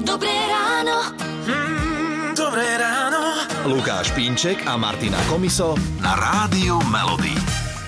Dobré ráno. Mm, dobré ráno. Lukáš Pínček a Martina Komiso na Rádiu Melody.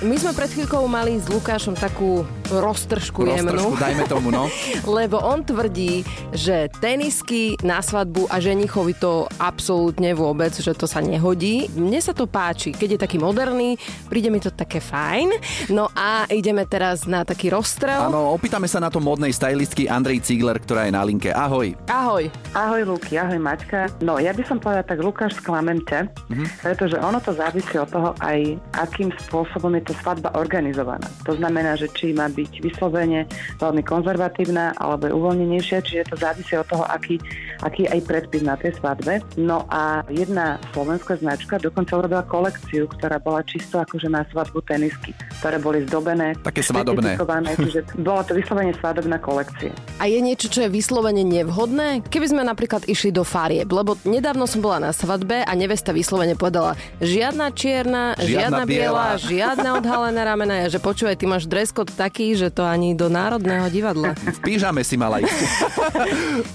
My sme pred chvíľkou mali s Lukášom takú roztržku jemnú. Roztržku, dajme tomu, no. Lebo on tvrdí, že tenisky na svadbu a ženichovi to absolútne vôbec, že to sa nehodí. Mne sa to páči, keď je taký moderný, príde mi to také fajn. No a ideme teraz na taký rozstrel. Áno, opýtame sa na to modnej stylistky Andrej Cigler, ktorá je na linke. Ahoj. Ahoj. Ahoj Luky, ahoj Maťka. No ja by som povedala tak Lukáš sklamemte, mm-hmm. pretože ono to závisí od toho aj akým spôsobom je to svadba organizovaná. To znamená, že či má byť vyslovene veľmi konzervatívna alebo je uvoľnenejšia, čiže to závisí od toho, aký, aký aj predpis na tej svadbe. No a jedna slovenská značka dokonca urobila kolekciu, ktorá bola čisto akože na svadbu tenisky, ktoré boli zdobené. Také svadobné. Čiže bola to vyslovene svadobná kolekcia. A je niečo, čo je vyslovene nevhodné? Keby sme napríklad išli do farieb, lebo nedávno som bola na svadbe a nevesta vyslovene povedala žiadna čierna, žiadna, žiadna biela, žiadna odhalené ramena. Že počúvaj, ty máš dress code taký, že to ani do Národného divadla. V pížame si mala ísť.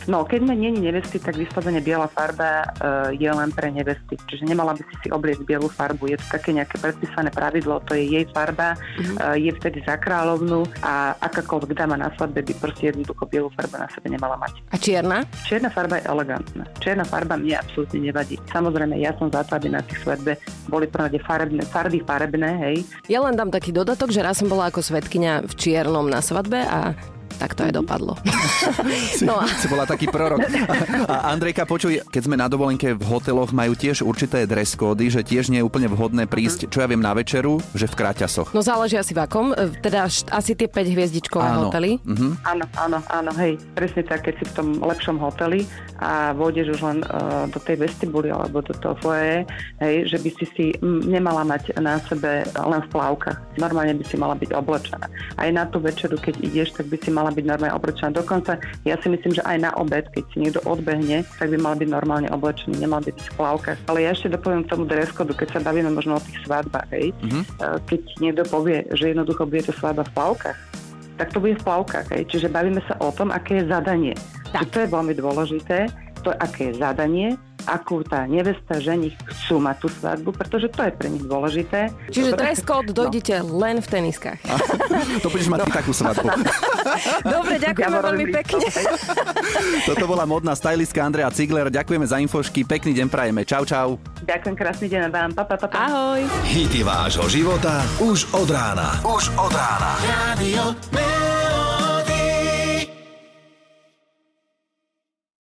No, keď sme není nevesty, tak vyslovene biela farba uh, je len pre nevesty. Čiže nemala by si si obliecť bielu farbu. Je to také nejaké predpísané pravidlo, to je jej farba, mm-hmm. je vtedy za kráľovnú a akákoľvek dáma na svadbe by proste jednoducho bielu farbu na sebe nemala mať. A čierna? Čierna farba je elegantná. Čierna farba mne absolútne nevadí. Samozrejme, ja som za to, aby na tých svadbe boli prvé farebné, farby farebné, hej. Ja len dám taký dodatok, že raz som bola ako svetkynia v čiernom na svadbe a tak to aj dopadlo. si, no a... si bola taký prorok. A Andrejka, počuj, keď sme na dovolenke v hoteloch, majú tiež určité dress kódy, že tiež nie je úplne vhodné prísť, čo ja viem, na večeru, že v kráťasoch. No záleží asi v akom, teda asi tie 5 hviezdičkové áno. hotely. Uh-huh. Áno, áno, áno, hej, presne tak, keď si v tom lepšom hoteli a vôjdeš už len uh, do tej vestibuly alebo do toho foje, hej, že by si si nemala mať na sebe len v plavkách. Normálne by si mala byť oblečená. Aj na tú večeru, keď ideš, tak by si mala byť normálne oblečená. Dokonca ja si myslím, že aj na obed, keď si niekto odbehne, tak by mal byť normálne oblečený, nemal by byť v plavkách. Ale ja ešte dopoviem k tomu dress code, keď sa bavíme možno o tých svadbách, hej. Mm-hmm. Keď niekto povie, že jednoducho bude to svadba v plavkách, tak to bude v plavkách. Hej. Čiže bavíme sa o tom, aké je zadanie. Tak. To je veľmi dôležité, to aké je zadanie akú tá nevesta, ženich chcú mať tú svadbu, pretože to je pre nich dôležité. Čiže Dobre? dress code dojdete no. len v teniskách. to budeš mať no. takú svadbu. Dobre, ďakujeme ja veľmi pekne. Toto bola modná stylistka Andrea Cigler. Ďakujeme za infošky. Pekný deň prajeme. Čau, čau. Ďakujem, krásny deň vám. Pa, pa, pa, pa. Ahoj. Hity vášho života už od rána. Už od rána. Radio